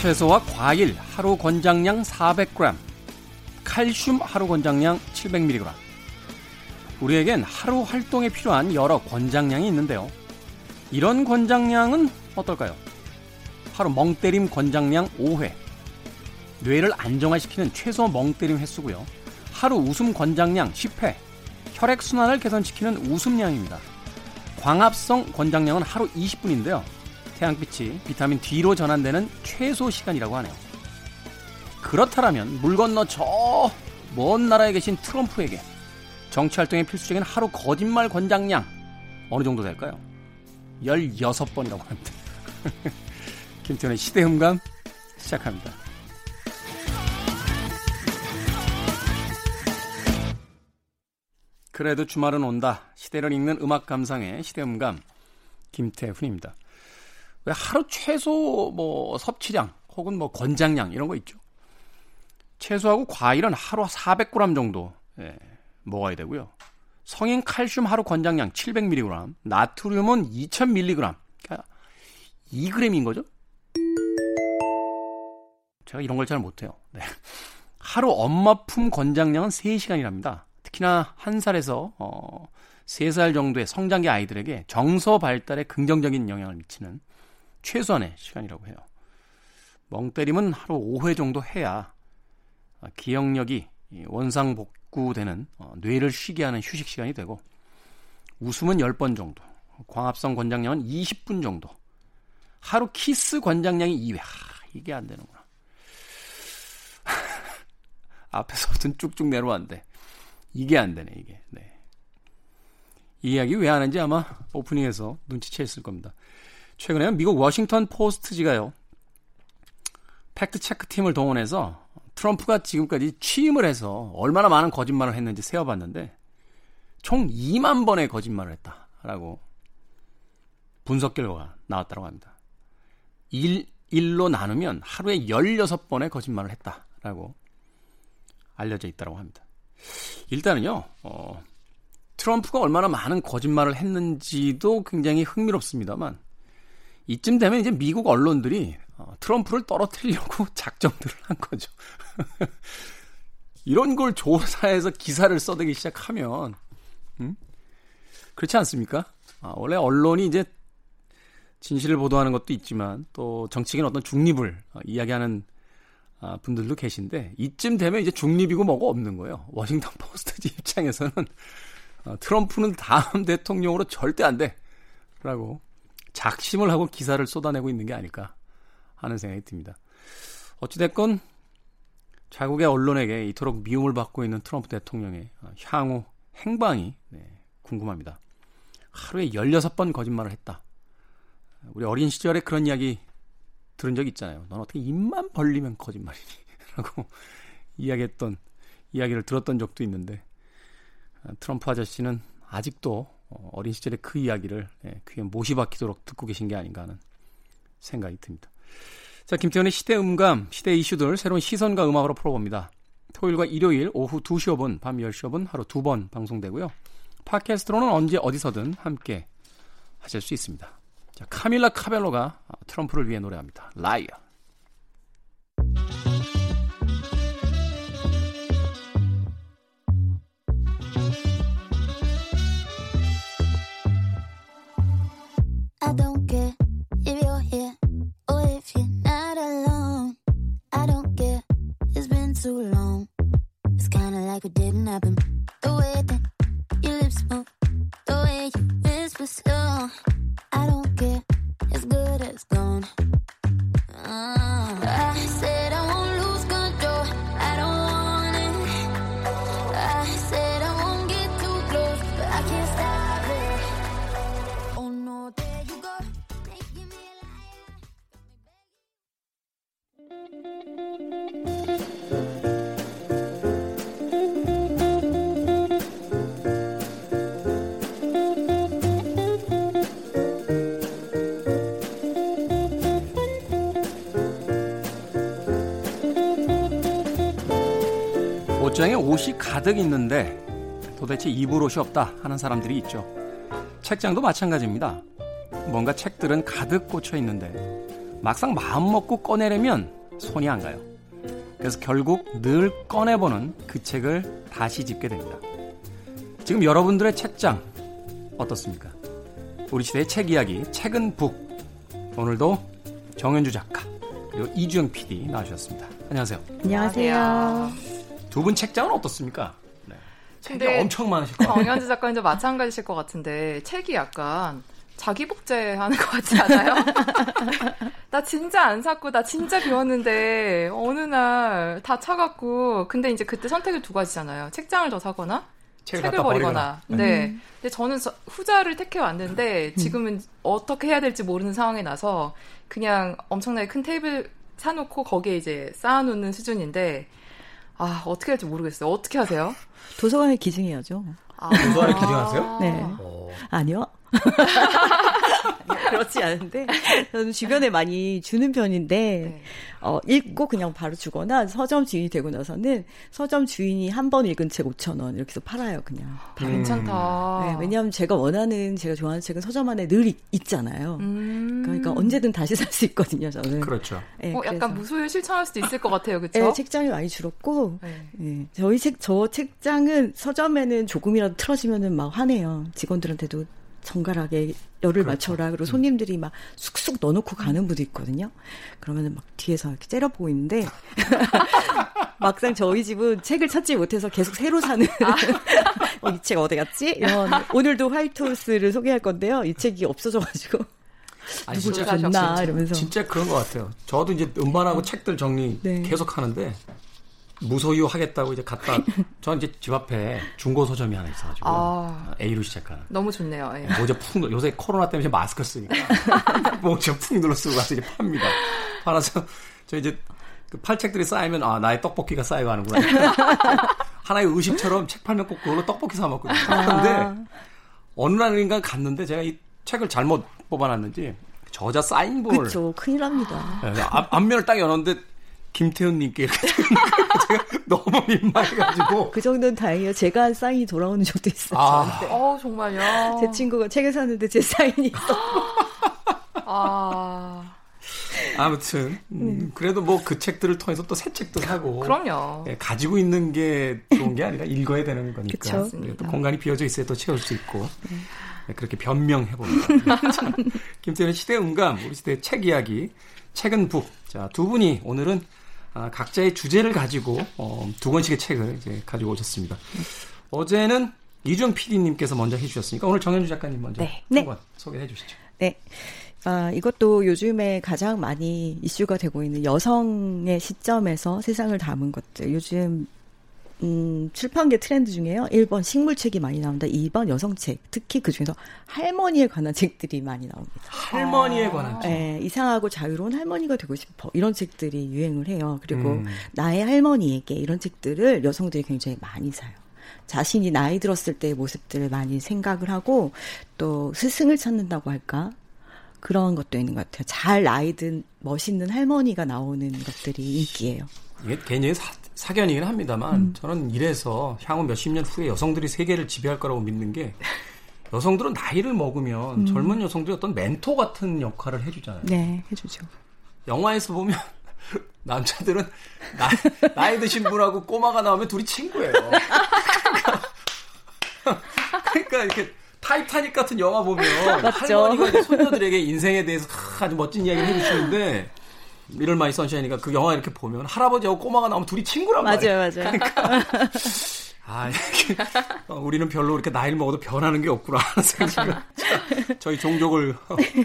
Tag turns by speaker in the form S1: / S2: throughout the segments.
S1: 채소와 과일 하루 권장량 400g, 칼슘 하루 권장량 700mg. 우리에겐 하루 활동에 필요한 여러 권장량이 있는데요. 이런 권장량은 어떨까요? 하루 멍때림 권장량 5회. 뇌를 안정화시키는 최소 멍때림 횟수고요. 하루 웃음 권장량 10회. 혈액순환을 개선시키는 웃음량입니다. 광합성 권장량은 하루 20분인데요. 태양빛이 비타민 D로 전환되는 최소 시간이라고 하네요. 그렇다면 물 건너 저 먼 나라에 계신 트럼프에게 정치 활동의 필수적인 하루 거짓말 권장량 어느 정도 될까요? 16번이라고 합니다. 김태현의 시대음감 시작합니다. 그래도 주말은 온다. 시대를 읽는 음악 감상의 시대음감 김태훈입니다. 왜 하루 최소 뭐 섭취량 혹은 뭐 권장량 이런 거 있죠. 채소하고 과일은 하루 400g 정도 예, 먹어야 되고요. 성인 칼슘 하루 권장량 700mg, 나트륨은 2000mg. 그러니까 2g인 거죠? 제가 이런 걸 잘 못해요. 네. 하루 엄마 품 권장량은 3시간이랍니다. 특히나 1살에서 어, 3살 정도의 성장기 아이들에게 정서 발달에 긍정적인 영향을 미치는 최소한의 시간이라고 해요. 멍 때림은 하루 5회 정도 해야 기억력이 원상복구되는 어, 뇌를 쉬게 하는 휴식 시간이 되고 웃음은 10번 정도, 광합성 권장량은 20분 정도, 하루 키스 권장량이 2회. 하, 이게 안 되는구나. 앞에서부터 쭉쭉 내려왔는데 이게 안 되네 이게. 네. 이 이야기 왜 하는지 아마 오프닝에서 눈치챘을 겁니다. 최근에 미국 워싱턴 포스트지가요. 팩트 체크 팀을 동원해서 트럼프가 지금까지 취임을 해서 얼마나 많은 거짓말을 했는지 세어봤는데 총 2만 번의 거짓말을 했다라고 분석 결과가 나왔다고 합니다. 1, 1로 나누면 하루에 16번의 거짓말을 했다라고 알려져 있다고 합니다. 일단은요, 어, 트럼프가 얼마나 많은 거짓말을 했는지도 굉장히 흥미롭습니다만 이쯤 되면 이제 미국 언론들이 어, 트럼프를 떨어뜨리려고 작정들을 한 거죠. 이런 걸 조사해서 기사를 써대기 시작하면, 음? 그렇지 않습니까? 아, 원래 언론이 이제 진실을 보도하는 것도 있지만 또 정치적인 어떤 중립을 어, 이야기하는 아, 분들도 계신데 이쯤 되면 이제 중립이고 뭐고 없는 거예요. 워싱턴 포스트 입장에서는 어, 트럼프는 다음 대통령으로 절대 안 돼라고 작심을 하고 기사를 쏟아내고 있는 게 아닐까 하는 생각이 듭니다. 어찌됐건 자국의 언론에게 이토록 미움을 받고 있는 트럼프 대통령의 향후 행방이 네, 궁금합니다. 하루에 16번 거짓말을 했다. 우리 어린 시절에 그런 이야기 들은 적 있잖아요. 넌 어떻게 입만 벌리면 거짓말이니? 라고 이야기했던, 이야기를 들었던 적도 있는데, 트럼프 아저씨는 아직도 어, 어린 시절의 그 이야기를 예, 귀에 못이 박히도록 듣고 계신 게 아닌가 하는 생각이 듭니다. 자, 김태현의 시대 음감, 시대 이슈들 새로운 시선과 음악으로 풀어봅니다. 토요일과 일요일 오후 2시 5분, 밤 10시 5분 하루 두 번 방송되고요. 팟캐스트로는 언제 어디서든 함께 하실 수 있습니다. 자, 카밀라 카벨로가 트럼프를 위해 노래합니다. 라이어. 입을 옷이 없다 하는 사람들이 있죠. 책장도 마찬가지입니다. 뭔가 책들은 가득 꽂혀 있는데 막상 마음 먹고 꺼내려면 손이 안 가요. 그래서 결국 늘 꺼내보는 그 책을 다시 집게 됩니다. 지금 여러분들의 책장 어떻습니까? 우리 시대의 책 이야기, 책은 북. 오늘도 정현주 작가, 그리고 이주영 PD 나와주셨습니다. 안녕하세요.
S2: 안녕하세요.
S1: 두 분 책장은 어떻습니까? 네. 책이 엄청 많으실 것 같아요.
S2: 정현주 작가님도 마찬가지실 것 같은데, 책이 약간 자기 복제하는 것 같지 않아요? 나 진짜 안 샀고 나 진짜 비웠는데 어느 날 다 차갖고 근데 이제 그때 선택이 두 가지잖아요. 책장을 더 사거나 책을, 책을 버리거나. 버리거나. 네. 음. 근데 저는 후자를 택해 왔는데 지금은 음. 어떻게 해야 될지 모르는 상황에 나서 그냥 엄청나게 큰 테이블 사놓고 거기에 이제 쌓아놓는 수준인데 아 어떻게 할지 모르겠어요. 어떻게 하세요?
S3: 도서관에 기증해야죠.
S1: 아. 도서관에 기증하세요?
S3: 네. 오. 아니요. 그렇지 않은데 저는 주변에 많이 주는 편인데 네. 어, 읽고 그냥 바로 주거나 서점 주인이 되고 나서는 서점 주인이 한 번 읽은 책 5천 원 이렇게 해서 팔아요 그냥.
S2: 음. 괜찮다.
S3: 네, 왜냐하면 제가 원하는 제가 좋아하는 책은 서점 안에 늘 있, 잖아요 음. 그러니까 언제든 다시 살 수 있거든요 저는.
S1: 그렇죠.
S2: 네, 어, 약간 무소유 실천할 수도 있을 것 같아요, 그렇죠?
S3: 네, 책장이 많이 줄었고 네. 네. 저희 책 저 책장은 서점에는 조금이라도 틀어지면은 막 화내요 직원들한테도 정갈하게 열을 그렇죠. 맞춰라. 그리고 음. 손님들이 막 쑥쑥 넣어놓고 가는 분도 있거든요. 그러면은 막 뒤에서 이렇게 째려보고 있는데 막상 저희 집은 책을 찾지 못해서 계속 새로 사는 아. 어, 이책 어디 갔지? 이런 오늘도 화이트호스를 소개할 건데요. 이 책이 없어져가지고 아니, 줬나 진짜, 이러면서
S1: 진짜 그런 것 같아요. 저도 이제 음반하고 책들 정리 네. 계속 하는데 무소유 하겠다고 이제 갔다. 저 이제 집 앞에 중고 서점이 하나 있어가지고 아, A로 시작하는.
S2: 너무 좋네요. 예.
S1: 모자 푹 요새 코로나 때문에 마스크 쓰니까 모자 푹 눌러 쓰고 가서 이제 팝니다. 팔아서 저 이제 그 팔책들이 쌓이면 아 나의 떡볶이가 쌓여 가는구나. 하나의 의식처럼 책 팔면 꼭 그걸로 떡볶이 사 먹거든요. 그런데 아. 어느 날인가 갔는데 제가 이 책을 잘못 뽑아놨는지 저자 사인본을
S3: 그렇죠 큰일 납니다.
S1: 네, 앞, 앞면을 딱 열었는데 김태훈님께 제가 너무 민망해가지고
S3: 그 정도는 다행이에요. 제가 한 사인이 돌아오는 적도 있어요.
S2: 아, 어 정말요.
S3: 제 친구가 책을 샀는데 제 사인이 있어.
S1: 아. 아무튼 음, 네. 그래도 뭐 그 책들을 통해서 또 새 책도 사고
S2: 그럼요.
S1: 예, 가지고 있는 게 좋은 게 아니라 읽어야 되는 거니까 또 공간이 비어져 있어야 또 채울 수 있고 네. 예, 그렇게 변명해 봅니다. 김태현 시대 음감 우리 시대 책 이야기 책은 북. 자, 두 분이 오늘은 아, 각자의 주제를 가지고 어, 두 권씩의 책을 이제 가지고 오셨습니다. 어제는 이준 PD님께서 먼저 해주셨으니까 오늘 정현주 작가님 먼저 네. 한번 네. 소개해 주시죠.
S3: 네. 아, 이것도 요즘에 가장 많이 이슈가 되고 있는 여성의 시점에서 세상을 담은 것들. 요즘 음, 출판계 트렌드 중에요. 1번 식물책이 많이 나온다. 2번 여성책. 특히 그 중에서 할머니에 관한 책들이 많이 나옵니다.
S1: 할머니에 아. 관한 책?
S3: 네, 이상하고 자유로운 할머니가 되고 싶어. 이런 책들이 유행을 해요. 그리고 음. 나의 할머니에게 이런 책들을 여성들이 굉장히 많이 사요. 자신이 나이 들었을 때의 모습들을 많이 생각을 하고 또 스승을 찾는다고 할까? 그런 것도 있는 것 같아요. 잘 나이 든 멋있는 할머니가 나오는 것들이 인기예요.
S1: 이게 개인적인 사, 사견이긴 합니다만 음. 저는 이래서 향후 몇십 년 후에 여성들이 세계를 지배할 거라고 믿는 게 여성들은 나이를 먹으면 음. 젊은 여성들이 어떤 멘토 같은 역할을 해주잖아요.
S3: 네, 해주죠.
S1: 영화에서 보면 남자들은 나이, 나이 드신 분하고 꼬마가 나오면 둘이 친구예요. 그러니까, 그러니까 이렇게 타이타닉 같은 영화 보면 할머니가 손녀들에게 인생에 대해서 아주 멋진 이야기를 해주시는데 Little Miss Sunshine인가 그 영화 이렇게 보면 할아버지하고 꼬마가 나오면 둘이 친구란
S3: 말이에요. 맞아요, 맞아요. 그러니까
S1: 아, 이렇게, 어, 우리는 별로 그렇게 나이를 먹어도 변하는 게 없구나 생각을. 저희 종족을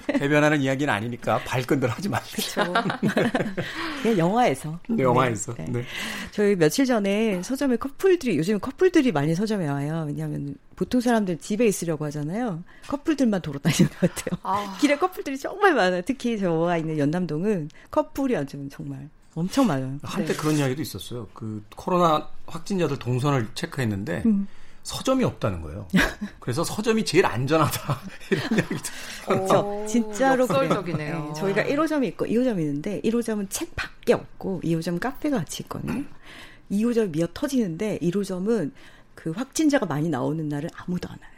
S1: 대변하는 이야기는 아니니까 발끈들 하지 마십시오.
S3: 그렇죠. 영화에서.
S1: 네, 영화에서. 네, 네.
S3: 저희 며칠 전에 서점에 커플들이, 요즘 커플들이 많이 서점에 와요. 왜냐하면 보통 사람들 집에 있으려고 하잖아요. 커플들만 돌아다니는 것 같아요. 아. 길에 커플들이 정말 많아요. 특히 저희 있는 연남동은 커플이 아주 정말 엄청 많아요.
S1: 한때 네. 그런 이야기도 있었어요. 그 코로나 확진자들 동선을 체크했는데 음. 서점이 없다는 거예요. 그래서 서점이 제일 안전하다 이런 이야기도.
S3: 그렇죠. 진짜로
S2: 썰적이네요.
S3: 네, 저희가 1호점이 있고 2호점이 있는데 1호점은 책 밖에 없고 2호점 카페가 같이 있거든요. 2호점 미어 터지는데 1호점은 그 확진자가 많이 나오는 날은 아무도 안 와요.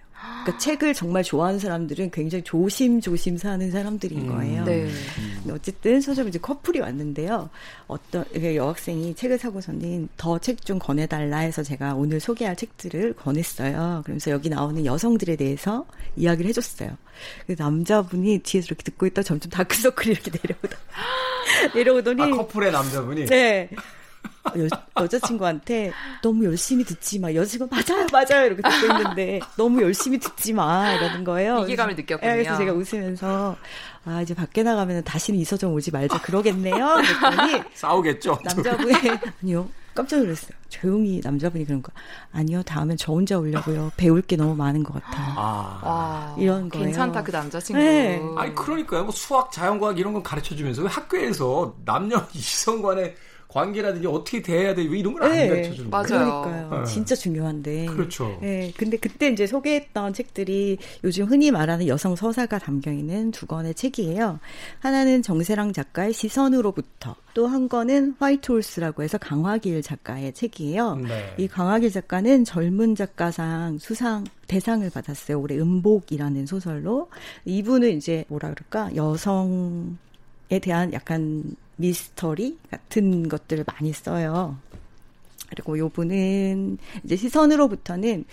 S3: 그러니까 책을 정말 좋아하는 사람들은 굉장히 조심조심 사는 사람들인 음. 거예요. 음, 네. 어쨌든 소설 이제 커플이 왔는데요. 어떤 여학생이 책을 사고서는 더 책 좀 권해달라 해서 제가 오늘 소개할 책들을 권했어요. 그러면서 여기 나오는 여성들에 대해서 이야기를 해줬어요. 그 남자분이 뒤에서 이렇게 듣고 있다 점점 다크서클이 이렇게 내려오다 내려오더니 아,
S1: 커플의 남자분이
S3: 네 여, 여자친구한테 너무 열심히 듣지 마. 여자친구 맞아요, 맞아요. 이렇게 듣고 있는데 너무 열심히 듣지 마. 이러는 거예요.
S2: 위기감을 느꼈군요.
S3: 그래서 제가 웃으면서 아, 이제 밖에 나가면 다시는 이서정 오지 말자. 그러겠네요. 그랬더니
S1: 싸우겠죠.
S3: 남자분이 아니요. 깜짝 놀랐어요. 조용히 남자분이 그런 거. 아니요, 다음엔 저 혼자 오려고요. 배울 게 너무 많은 것 같아요. 아, 아 이런 거예요.
S2: 괜찮다, 그 남자친구. 네.
S1: 아니, 그러니까요. 뭐 수학, 자연과학 이런 건 가르쳐 주면서 학교에서 남녀 이성 간에 관계라든지 어떻게 대해야 돼 이런 걸안 네, 가르쳐 주는
S2: 거예요.
S3: 그러니까요. 네. 진짜 중요한데.
S1: 그렇죠.
S3: 네, 근데 그때 이제 소개했던 책들이 요즘 흔히 말하는 여성 서사가 담겨 있는 두 권의 책이에요. 하나는 정세랑 작가의 시선으로부터 또 한 권은 화이트 홀스라고 해서 강화길 작가의 책이에요. 네. 이 강화길 작가는 젊은 작가상 수상 대상을 받았어요. 올해 음복이라는 소설로. 이분은 이제 뭐라 그럴까 여성에 대한 약간 미스터리 같은 것들을 많이 써요. 그리고 요분은 이제 시선으로부터는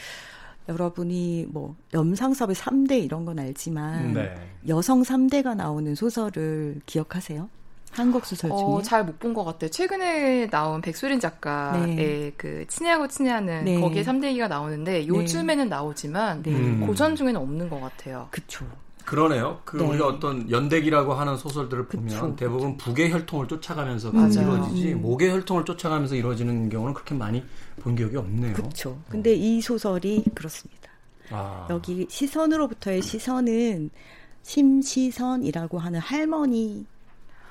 S3: 여러분이 뭐 염상섭의 3대 이런 건 알지만 네. 여성 3대가 나오는 소설을 기억하세요? 한국 소설 어, 중에 어,
S2: 잘 못 본 것 같아요. 최근에 나온 백소린 작가의 네. 그 친애하고 친애하는 네. 거기에 3대 얘기가 나오는데 요즘에는 네. 나오지만 네. 고전 중에는 없는 것 같아요.
S3: 그쵸.
S1: 그러네요. 그 네. 우리가 어떤 연대기라고 하는 소설들을 보면 그쵸, 대부분 그쵸. 북의 혈통을 쫓아가면서 맞아. 이루어지지 음. 목의 혈통을 쫓아가면서 이루어지는 경우는 그렇게 많이 본 기억이 없네요.
S3: 그렇죠. 근데 이 소설이 그렇습니다. 아. 여기 시선으로부터의 시선은 심시선이라고 하는 할머니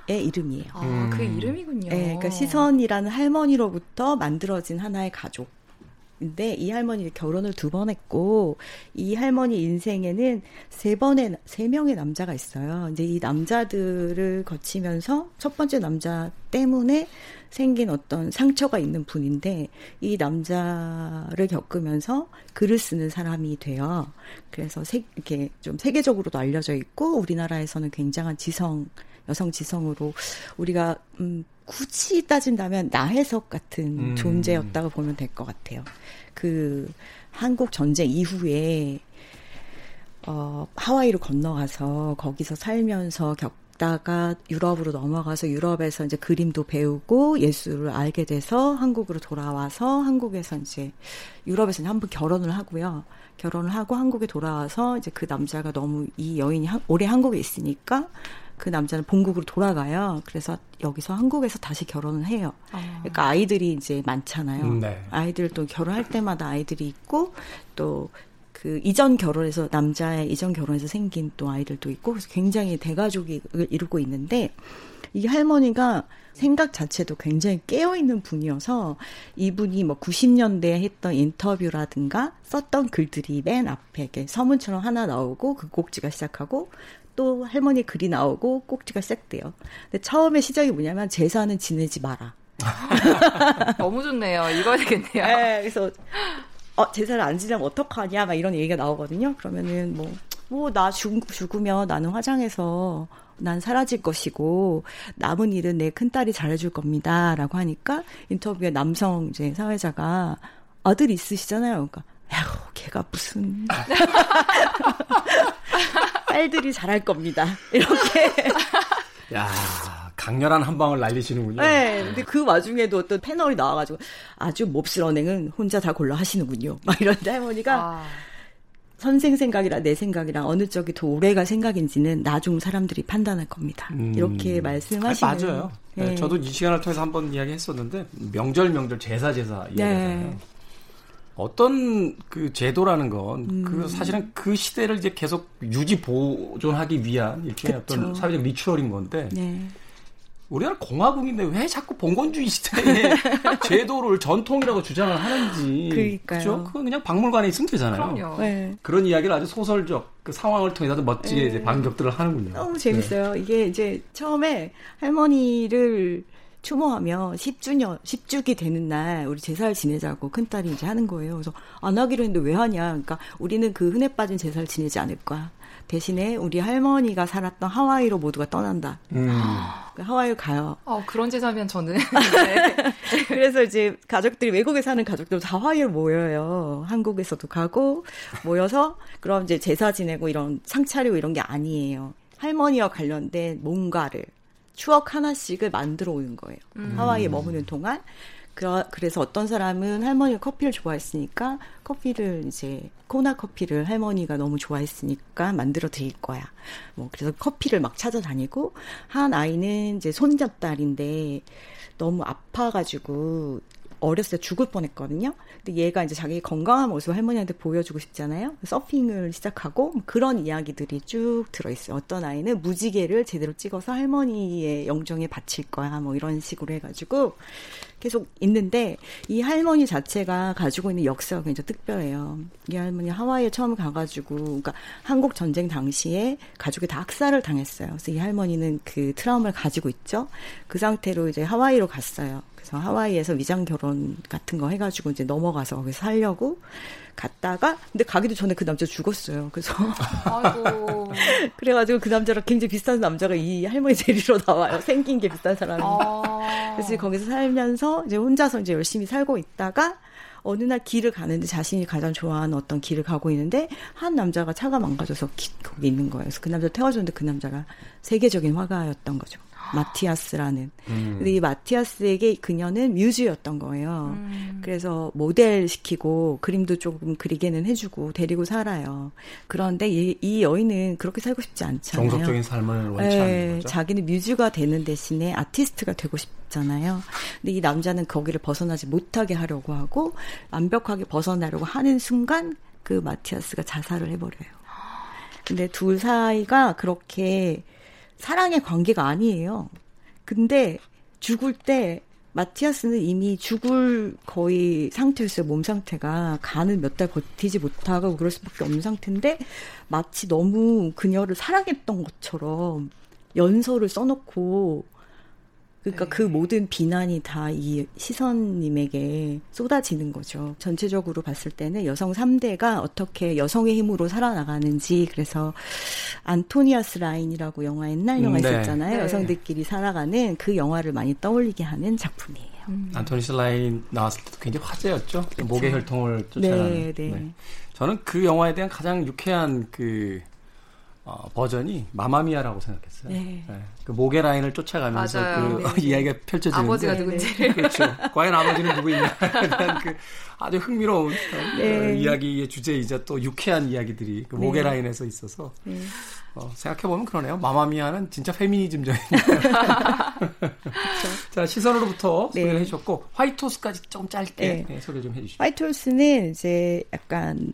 S3: 의 이름이에요.
S2: 아, 그 음. 이름이군요.
S3: 네, 그러니까 시선이라는 할머니로부터 만들어진 하나의 가족. 근데 이 할머니 결혼을 두 번 했고 이 할머니 인생에는 세 번의 세 명의 남자가 있어요. 이제 이 남자들을 거치면서 첫 번째 남자 때문에 생긴 어떤 상처가 있는 분인데 이 남자를 겪으면서 글을 쓰는 사람이 돼요. 그래서 세, 이렇게 좀 세계적으로도 알려져 있고 우리나라에서는 굉장한 지성 여성 지성으로 우리가 음 굳이 따진다면 나혜석 같은 음. 존재였다고 보면 될 것 같아요. 그 한국 전쟁 이후에 어, 하와이로 건너가서 거기서 살면서 겪 다가 유럽으로 넘어가서 유럽에서 이제 그림도 배우고 예술을 알게 돼서 한국으로 돌아와서 한국에서 이제 유럽에서 한번 결혼을 하고요. 결혼을 하고 한국에 돌아와서 이제 그 남자가 너무 이 여인이 한, 오래 한국에 있으니까 그 남자는 본국으로 돌아가요. 그래서 여기서 한국에서 다시 결혼을 해요. 아. 그러니까 아이들이 이제 많잖아요. 음, 네. 아이들 또 결혼할 때마다 아이들이 있고 또 그 이전 결혼에서 남자의 이전 결혼에서 생긴 또 아이들도 있고 그래서 굉장히 대가족이 이루고 있는데 이 할머니가 생각 자체도 굉장히 깨어있는 분이어서 이분이 뭐 90년대에 했던 인터뷰라든가 썼던 글들이 맨 앞에 이렇게 서문처럼 하나 나오고 그 꼭지가 시작하고 또 할머니 글이 나오고 꼭지가 시작돼요. 근데 처음에 시작이 뭐냐면 제사는 지내지 마라.
S2: 너무 좋네요. 읽어야 되겠네요.
S3: 네, 그래서 어, 제사를 안 지내면 어떡하냐 막 이런 얘기가 나오거든요. 그러면은 뭐 뭐 나 죽으면 나는 화장해서 난 사라질 것이고 남은 일은 내 큰딸이 잘해줄 겁니다라고 하니까 인터뷰에 남성 이제 사회자가 아들 있으시잖아요. 그러니까 야호 걔가 무슨 딸들이 잘할 겁니다. 이렇게.
S1: 야 강렬한 한 방을 날리시는군요.
S3: 네. 근데 그 와중에도 어떤 패널이 나와가지고 아주 몹쓸 언행은 혼자 다 골라 하시는군요. 막 이런 할머니가 아. 선생 생각이랑 내 생각이랑 어느 쪽이 더 오래갈 생각인지는 나중 사람들이 판단할 겁니다. 음. 이렇게 말씀하시는.
S1: 아니, 맞아요. 네. 네. 저도 이 시간을 통해서 한번 이야기했었는데 명절 명절 제사 제사 이야기하잖아요. 네. 어떤 그 제도라는 건, 음. 그 사실은 그 시대를 이제 계속 유지 보존하기 위한 일종의 그쵸. 어떤 사회적 리추얼인 건데, 네. 우리나라 공화국인데 왜 자꾸 봉건주의 시대에 제도를 전통이라고 주장을 하는지. 그러니까요. 그건 그냥 박물관에 있으면 되잖아요. 그럼요. 네. 그런 이야기를 아주 소설적 그 상황을 통해서 멋지게 네. 이제 반격들을 하는군요.
S3: 너무 재밌어요. 네. 이게 이제 처음에 할머니를 추모하며 10주년, 10주기 되는 날 우리 제사를 지내자고 큰딸이 이제 하는 거예요. 그래서 안 하기로 했는데 왜 하냐. 그러니까 우리는 그 흔해 빠진 제사를 지내지 않을 거야. 대신에 우리 할머니가 살았던 하와이로 모두가 떠난다. 음. 하와이로 가요.
S2: 어, 그런 제사면 저는.
S3: 네. 그래서 이제 가족들이 외국에 사는 가족들 다 하와이로 모여요. 한국에서도 가고 모여서 그럼 이제 제사 지내고 이런 상 차리고 이런 게 아니에요. 할머니와 관련된 뭔가를 추억 하나씩을 만들어 오는 거예요. 음. 하와이에 머무는 동안. 그, 그래서 어떤 사람은 할머니가 커피를 좋아했으니까 커피를 이제 코나 커피를 할머니가 너무 좋아했으니까 만들어 드릴 거야. 뭐 그래서 커피를 막 찾아다니고 한 아이는 이제 손잡딸인데 너무 아파가지고 어렸을 때 죽을 뻔했거든요. 근데 얘가 이제 자기 건강한 모습을 할머니한테 보여주고 싶잖아요. 서핑을 시작하고 그런 이야기들이 쭉 들어있어요. 어떤 아이는 무지개를 제대로 찍어서 할머니의 영정에 바칠 거야. 뭐 이런 식으로 해가지고 계속 있는데 이 할머니 자체가 가지고 있는 역사가 굉장히 특별해요. 이 할머니 하와이에 처음 가가지고 그러니까 한국 전쟁 당시에 가족이 다 학살을 당했어요. 그래서 이 할머니는 그 트라우마를 가지고 있죠. 그 상태로 이제 하와이로 갔어요. 그래서 하와이에서 위장 결혼 같은 거 해가지고 이제 넘어가서 거기서 살려고 갔다가 근데 가기도 전에 그 남자 죽었어요. 그래서 아이고. 그래가지고 그 남자랑 굉장히 비슷한 남자가 이 할머니 데리러 나와요. 생긴 게 비슷한 사람이. 아. 그래서 거기서 살면서 이제 혼자서 이제 열심히 살고 있다가 어느 날 길을 가는데 자신이 가장 좋아하는 어떤 길을 가고 있는데 한 남자가 차가 망가져서 기, 거기 있는 거예요. 그래서 그 남자 태워줬는데 그 남자가 세계적인 화가였던 거죠. 마티아스라는. 음. 근데 이 마티아스에게 그녀는 뮤즈였던 거예요. 음. 그래서 모델 시키고 그림도 조금 그리게는 해주고 데리고 살아요. 그런데 이, 이 여인은 그렇게 살고 싶지 않잖아요.
S1: 정석적인 삶을 원치 않는 네, 거죠.
S3: 자기는 뮤즈가 되는 대신에 아티스트가 되고 싶잖아요. 근데 이 남자는 거기를 벗어나지 못하게 하려고 하고 완벽하게 벗어나려고 하는 순간 그 마티아스가 자살을 해버려요. 근데 둘 사이가 그렇게 사랑의 관계가 아니에요. 근데 죽을 때 마티아스는 이미 죽을 거의 상태였어요. 몸 상태가 간을 몇 달 버티지 못하고 그럴 수밖에 없는 상태인데 마치 너무 그녀를 사랑했던 것처럼 연설을 써놓고 그러니까 네. 그 모든 비난이 다 이 시선님에게 쏟아지는 거죠. 전체적으로 봤을 때는 여성 3대가 어떻게 여성의 힘으로 살아나가는지 그래서 안토니아스 라인이라고 영화 옛날 영화 음, 네. 있었잖아요. 네. 여성들끼리 살아가는 그 영화를 많이 떠올리게 하는 작품이에요.
S1: 음. 안토니스 라인 나왔을 때도 굉장히 화제였죠. 그쵸. 목의 혈통을 쫓아가는. 네, 네, 네. 저는 그 영화에 대한 가장 유쾌한 그 어, 버전이 마마미아라고 생각했어요. 네. 네. 그 모계 라인을 쫓아가면서 맞아요. 그 네. 이야기가 펼쳐지는데
S2: 아버지가 누군지
S1: 그렇죠. 과연 아버지는 누구있냐 대한 그 아주 흥미로운 네. 어, 이야기의 주제이자 또 유쾌한 이야기들이 그 모계 네. 라인에서 있어서 네. 어, 생각해 보면 그러네요. 마마미아는 진짜 페미니즘적인. 자 시선으로부터 네. 소개를 해주셨고 화이트호스까지 조금 짧게 네. 소개 좀 해주시죠.
S3: 화이트호스는 이제 약간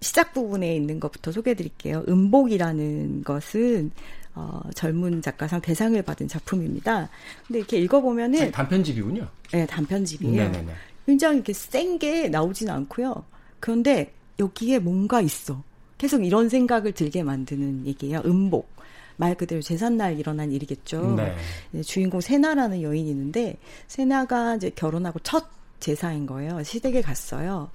S3: 시작 부분에 있는 것부터 소개해 드릴게요. 음복이라는 것은 어, 젊은 작가상 대상을 받은 작품입니다. 근데 이렇게 읽어보면은.
S1: 단편집이군요.
S3: 네, 단편집이에요. 네네네. 굉장히 이렇게 센 게 나오지는 않고요. 그런데 여기에 뭔가 있어. 계속 이런 생각을 들게 만드는 얘기예요. 음복. 말 그대로 재산날 일어난 일이겠죠. 네. 주인공 세나라는 여인이 있는데 세나가 이제 결혼하고 첫 제사인 거예요. 시댁에 갔어요.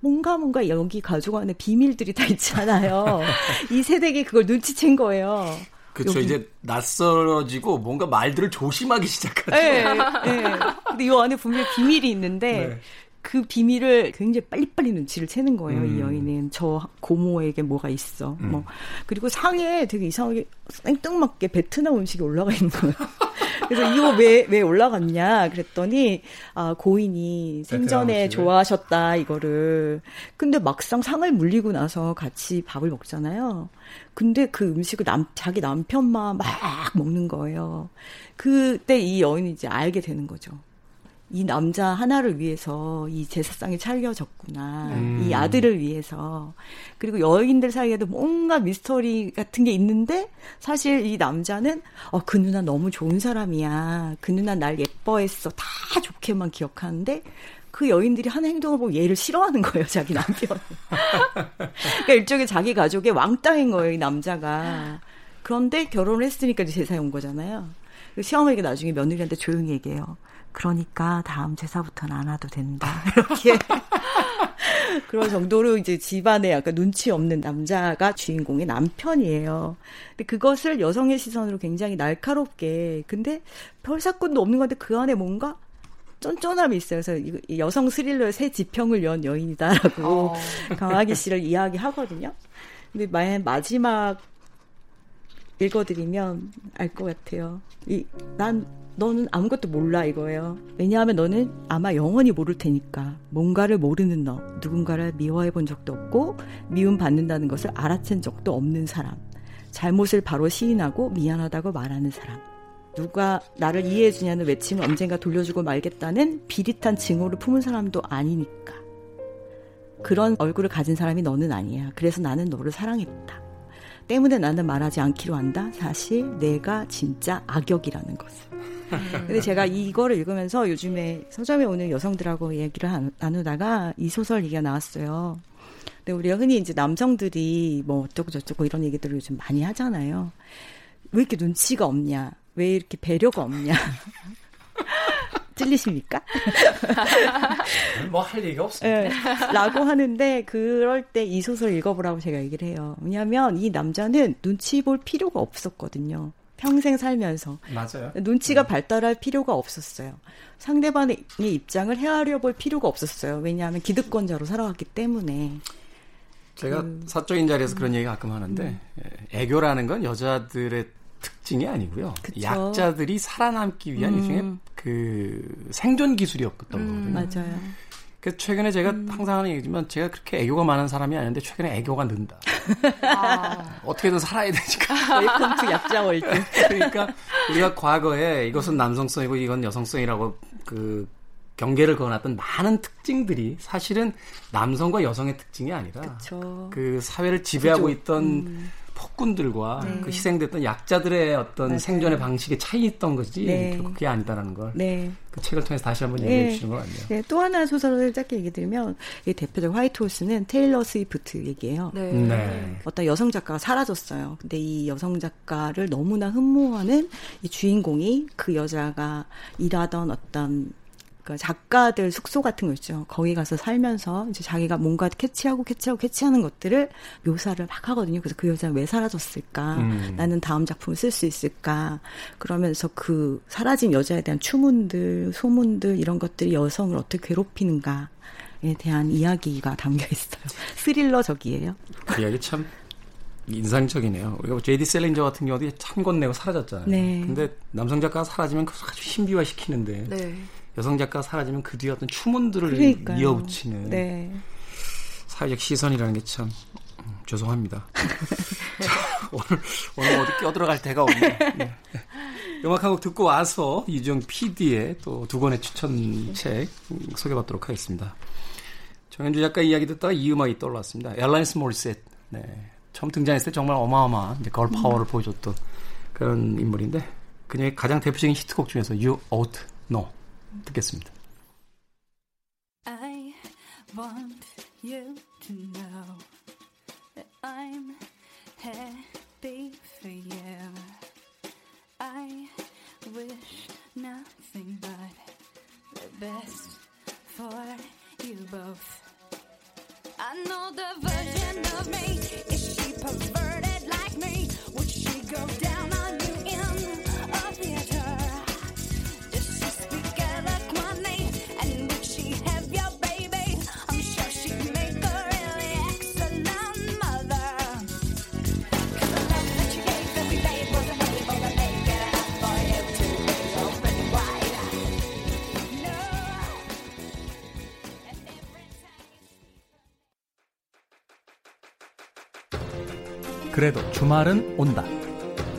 S3: 뭔가 뭔가 여기 가족 안에 비밀들이 다 있잖아요. 이 세댁이 그걸 눈치챈 거예요.
S1: 그렇죠. 이제 낯설어지고 뭔가 말들을 조심하기 시작하죠.
S3: 네, 네. 근데 이 안에 분명히 비밀이 있는데 네. 그 비밀을 굉장히 빨리빨리 눈치를 채는 거예요. 음. 이 여인은 저 고모에게 뭐가 있어. 음. 뭐 그리고 상에 되게 이상하게 생뚱맞게 베트남 음식이 올라가 있는 거예요. 그래서 이거 왜 왜 올라갔냐 그랬더니 아 고인이 생전에 좋아하셨다 이거를. 근데 막상 상을 물리고 나서 같이 밥을 먹잖아요. 근데 그 음식을 남 자기 남편만 막 먹는 거예요. 그때 이 여인이 이제 알게 되는 거죠. 이 남자 하나를 위해서 이 제사상이 차려졌구나. 음. 이 아들을 위해서. 그리고 여인들 사이에도 뭔가 미스터리 같은 게 있는데 사실 이 남자는 어, 그 누나 너무 좋은 사람이야. 그 누나 날 예뻐했어. 다 좋게만 기억하는데 그 여인들이 하는 행동을 보고 얘를 싫어하는 거예요, 자기 남편. 그러니까 일종의 자기 가족의 왕따인 거예요, 이 남자가. 그런데 결혼을 했으니까 제사에 온 거잖아요. 그 시어머니가 나중에 며느리한테 조용히 얘기해요. 그러니까 다음 제사부터는 안 와도 된다. 이렇게. 그런 정도로 이제 집안에 약간 눈치 없는 남자가 주인공의 남편이에요. 근데 그것을 여성의 시선으로 굉장히 날카롭게, 근데 별 사건도 없는 건데 그 안에 뭔가 쫀쫀함이 있어요. 그래서 이 여성 스릴러의 새 지평을 연 여인이다라고 어. 강하기 씨를 이야기하거든요. 근데 만약 마지막 읽어드리면 알 것 같아요. 이, 난 너는 아무것도 몰라 이거예요. 왜냐하면 너는 아마 영원히 모를 테니까 뭔가를 모르는 너, 누군가를 미워해 본 적도 없고 미움 받는다는 것을 알아챈 적도 없는 사람, 잘못을 바로 시인하고 미안하다고 말하는 사람. 누가 나를 이해해 주냐는 외침을 언젠가 돌려주고 말겠다는 비릿한 증오를 품은 사람도 아니니까. 그런 얼굴을 가진 사람이 너는 아니야. 그래서 나는 너를 사랑했다. 때문에 나는 말하지 않기로 한다. 사실 내가 진짜 악역이라는 것을. 근데 제가 이거를 읽으면서 요즘에 서점에 오는 여성들하고 얘기를 나누다가 이 소설 얘기가 나왔어요. 근데 우리가 흔히 이제 남성들이 뭐 어쩌고 저쩌고 이런 얘기들을 요즘 많이 하잖아요. 왜 이렇게 눈치가 없냐? 왜 이렇게 배려가 없냐? 찔리십니까?
S1: 뭐 할 얘기가 없습니다. 네,
S3: 라고 하는데 그럴 때 이 소설 읽어보라고 제가 얘기를 해요. 왜냐하면 이 남자는 눈치 볼 필요가 없었거든요. 평생 살면서.
S1: 맞아요.
S3: 눈치가 네. 발달할 필요가 없었어요. 상대방의 입장을 헤아려 볼 필요가 없었어요. 왜냐하면 기득권자로 살아왔기 때문에.
S1: 제가 그, 사적인 자리에서 음, 그런 얘기 가끔 하는데 음. 예, 애교라는 건 여자들의 특징이 아니고요. 그쵸. 약자들이 살아남기 위한 음. 일종의 그 생존 기술이었던 음,
S3: 거거든요. 맞아요.
S1: 그래서 최근에 제가 음. 항상 하는 얘기지만 제가 그렇게 애교가 많은 사람이 아닌데 최근에 애교가 는다. 아. 어떻게든 살아야 되니까.
S3: Welcome to 약자 world.
S1: 그러니까 우리가 과거에 이것은 남성성이고 이건 여성성이라고 그 경계를 그어놨던 많은 특징들이 사실은 남성과 여성의 특징이 아니라 그쵸. 그 사회를 지배하고 그죠. 있던 음. 폭군들과 네. 그 희생됐던 약자들의 어떤 맞아요. 생존의 방식에 차이 있던 거지 네. 결국 그게 아니다라는 걸. 네. 그 책을 통해서 다시 한번 얘기해 네. 주시는 것 같네요.
S3: 네, 또 하나 소설을 짧게 얘기 드리면 이 대표적 화이트 호스는 테일러 스위프트 얘기예요. 네. 네. 어떤 여성 작가가 사라졌어요. 근데 이 여성 작가를 너무나 흠모하는 이 주인공이 그 여자가 일하던 어떤 그러니까 작가들 숙소 같은 거 있죠. 거기 가서 살면서 이제 자기가 뭔가 캐치하고 캐치하고 캐치하는 것들을 묘사를 막 하거든요. 그래서 그 여자가 왜 사라졌을까? 음. 나는 다음 작품을 쓸 수 있을까? 그러면서 그 사라진 여자에 대한 추문들, 소문들 이런 것들이 여성을 어떻게 괴롭히는가 에 대한 이야기가 담겨 있어요. 스릴러적이에요.
S1: 그 이야기 참 인상적이네요. 우리가 제이디 셀린저 같은 경우도 참권 내고 사라졌잖아요. 네. 근데 남성 작가가 사라지면 그걸 아주 신비화 시키는데 네. 여성 작가가 사라지면 그 뒤에 어떤 추문들을 그러니까요. 이어붙이는 네. 사회적 시선이라는 게참 음, 죄송합니다. 자, 오늘 오늘 어디 껴들어갈 데가 없네. 네. 음악 한 곡 듣고 와서 이주영 PD의 또 두 권의 추천책 소개받도록 하겠습니다. 정현주 작가 이야기 듣다가 이 음악이 떠올랐습니다. 엘라이스 모리셋. 네. 처음 등장했을 때 정말 어마어마한 이제 걸 파워를 음. 보여줬던 그런 인물인데 그녀의 가장 대표적인 히트곡 중에서 You Ought Know. 듣겠습니다. I want you to know that I'm happy for you. I wish nothing but the best for you both. I know the version of me. Is she perverted like me? Would she go down 그래도 주말은 온다.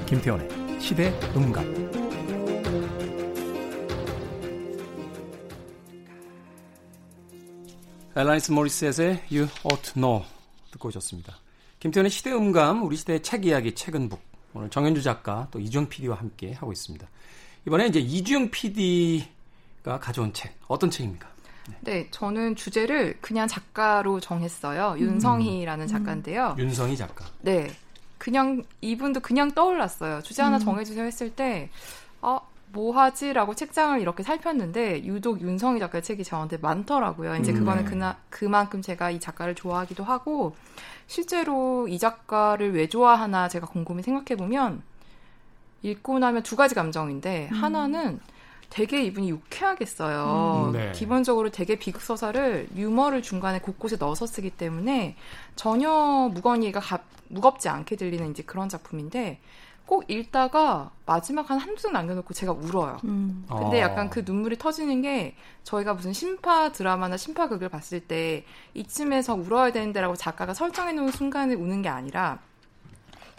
S1: 김태훈의 시대 음감. 앨라니스 모리셋의 You Ought to Know 듣고 오셨습니다. 김태훈의 시대 음감, 우리 시대의 책 이야기, 책은 book. 오늘 정현주 작가 또 이주영 PD와 함께 하고 있습니다. 이번에 이제 이주영 PD가 가져온 책, 어떤 책입니까?
S2: 네. 네, 저는 주제를 그냥 작가로 정했어요. 윤성희라는 음. 작가인데요.
S1: 윤성희 작가.
S2: 네. 그냥 이분도 그냥 떠올랐어요. 주제 하나 음. 정해주세요 했을 때 어, 뭐 하지라고 책장을 이렇게 살폈는데 유독 윤성희 작가의 책이 저한테 많더라고요. 이제 음, 그거는 네. 그나, 그만큼 제가 이 작가를 좋아하기도 하고 실제로 이 작가를 왜 좋아하나 제가 곰곰이 생각해 보면 읽고 나면 두 가지 감정인데 음. 하나는 되게 이분이 유쾌하겠어요. 음, 네. 기본적으로 되게 비극 서사를 유머를 중간에 곳곳에 넣어서 쓰기 때문에 전혀 무거이가 무겁지 않게 들리는 이제 그런 작품인데 꼭 읽다가 마지막 한 한두 장 남겨놓고 제가 울어요. 음. 근데 약간 그 눈물이 터지는 게 저희가 무슨 심파 드라마나 심파극을 봤을 때 이쯤에서 울어야 되는데라고 작가가 설정해 놓은 순간에 우는 게 아니라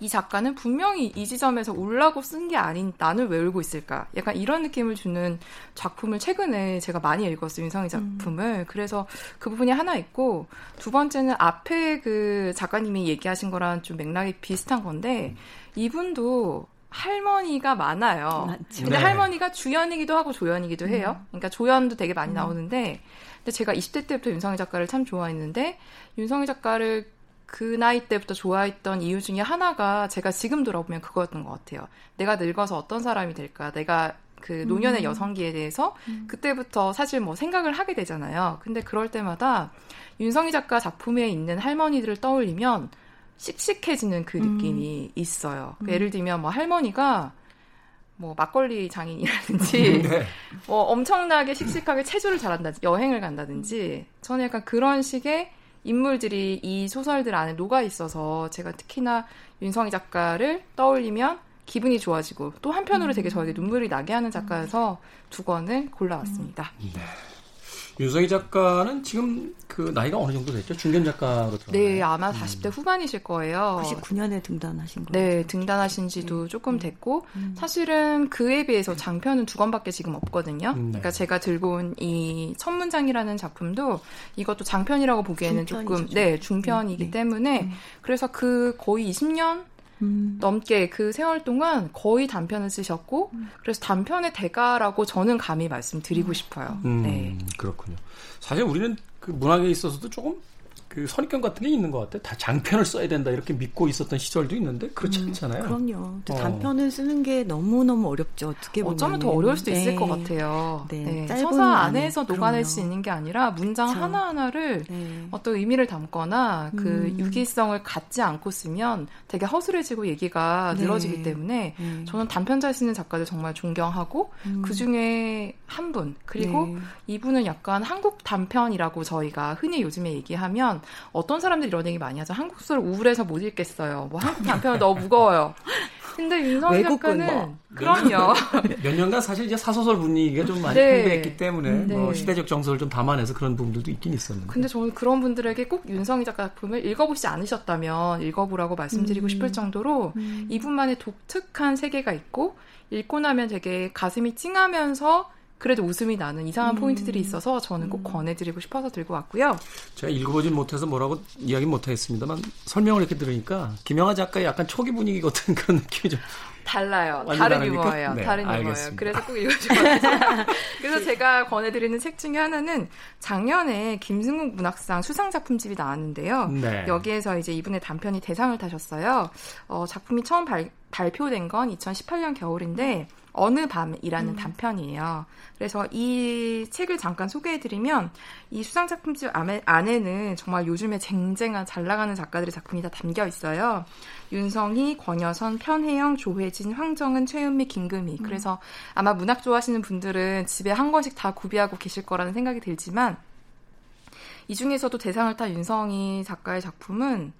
S2: 이 작가는 분명히 이 지점에서 울라고 쓴 게 아닌 나는 왜 울고 있을까? 약간 이런 느낌을 주는 작품을 최근에 제가 많이 읽었어요. 윤성희 작품을. 음. 그래서 그 부분이 하나 있고 두 번째는 앞에 그 작가님이 얘기하신 거랑 좀 맥락이 비슷한 건데 이분도 할머니가 많아요. 맞죠. 근데 네. 할머니가 주연이기도 하고 조연이기도 해요. 음. 그러니까 조연도 되게 많이 음. 나오는데 근데 제가 20대 때부터 윤성희 작가를 참 좋아했는데 윤성희 작가를 그 나이 때부터 좋아했던 이유 중에 하나가 제가 지금 돌아보면 그거였던 것 같아요. 내가 늙어서 어떤 사람이 될까? 내가 그 노년의 음. 여성기에 대해서 음. 그때부터 사실 뭐 생각을 하게 되잖아요. 근데 그럴 때마다 윤성희 작가 작품에 있는 할머니들을 떠올리면 씩씩해지는 그 느낌이 음. 있어요. 그 예를 들면 뭐 할머니가 뭐 막걸리 장인이라든지 네. 뭐 엄청나게 씩씩하게 체조를 잘한다든지 여행을 간다든지 저는 약간 그런 식의 인물들이 이 소설들 안에 녹아 있어서 제가 특히나 윤성희 작가를 떠올리면 기분이 좋아지고 또 한편으로 되게 저에게 눈물이 나게 하는 작가여서 두 권을 골라왔습니다. 네.
S1: 윤성희 작가는 지금 그 나이가 어느 정도 됐죠? 중견 작가로 들어요.
S2: 네, 아마 40대 음. 후반이실 거예요.
S3: 99년에 등단하신
S2: 거예요. 네, 등단하신 지도 네. 조금 됐고 음. 사실은 그에 비해서 장편은 두 권밖에 지금 없거든요. 음, 네. 그러니까 제가 들고 온이 첫문장이라는 작품도 이것도 장편이라고 보기에는 조금 네, 중편이기 네. 때문에 음. 그래서 그 거의 20년 음. 넘게 그 세월 동안 거의 단편을 쓰셨고 음. 그래서 단편의 대가라고 저는 감히 말씀드리고 음. 싶어요.
S1: 음, 네. 그렇군요. 사실 우리는 그 문학에 있어서도 조금 그 선입견 같은 게 있는 것 같아요. 다 장편을 써야 된다 이렇게 믿고 있었던 시절도 있는데 그렇지 음, 않잖아요.
S3: 그럼요. 또 어. 단편을 쓰는 게 너무 너무 어렵죠. 어떻게 보면
S2: 어쩌면 더 어려울 수도 네. 있을 것 같아요. 네. 네. 서사 안에서 녹아낼 수 있는 게 아니라 문장 그렇죠. 하나 하나를 네. 어떤 의미를 담거나 그 음. 유기성을 갖지 않고 쓰면 되게 허술해지고 얘기가 네. 늘어지기 때문에 네. 저는 단편 잘 쓰는 작가들 정말 존경하고 음. 그 중에 한 분 그리고 네. 이분은 약간 한국 단편이라고 저희가 흔히 요즘에 얘기하면 어떤 사람들이 이런 얘기 많이 하죠. 한국 소설 우울해서 못 읽겠어요. 뭐 한국 단편은 너무 무거워요. 근데 윤성희 작가는 뭐. 그럼요.
S1: 몇 년간 사실 이제 사소설 분위기가 좀 많이 네. 팽배했기 때문에 네. 뭐 시대적 정서를 좀 담아내서 그런 부분들도 있긴 있었는데.
S2: 근데 저는 그런 분들에게 꼭 윤성희 작가 작품을 읽어보지 않으셨다면 읽어보라고 말씀드리고 음. 싶을 정도로 음. 이분만의 독특한 세계가 있고 읽고 나면 되게 가슴이 찡하면서 그래도 웃음이 나는 이상한 음. 포인트들이 있어서 저는 꼭 음. 권해드리고 싶어서 들고 왔고요.
S1: 제가 읽어보진 못해서 뭐라고 이야기 못하겠습니다만 설명을 이렇게 들으니까 김영하 작가의 약간 초기 분위기 같은 그런 느낌이 좀
S2: 달라요. 다른 유머예요. 네, 다른 유머예요. 그래서 꼭 읽어주세요. 그래서 제가 권해드리는 책 중에 하나는 작년에 김승국 문학상 수상 작품집이 나왔는데요. 네. 여기에서 이제 이분의 단편이 대상을 타셨어요. 어, 작품이 처음 발, 발표된 건 2018년 겨울인데 어느 밤이라는 음. 단편이에요. 그래서 이 책을 잠깐 소개해드리면 이 수상 작품집 안에는 정말 요즘에 쟁쟁한 잘 나가는 작가들의 작품이 다 담겨 있어요. 윤성희, 권여선, 편혜영, 조혜진, 황정은, 최은미, 김금희. 음. 그래서 아마 문학 좋아하시는 분들은 집에 한 권씩 다 구비하고 계실 거라는 생각이 들지만 이 중에서도 대상을 탄 윤성희 작가의 작품은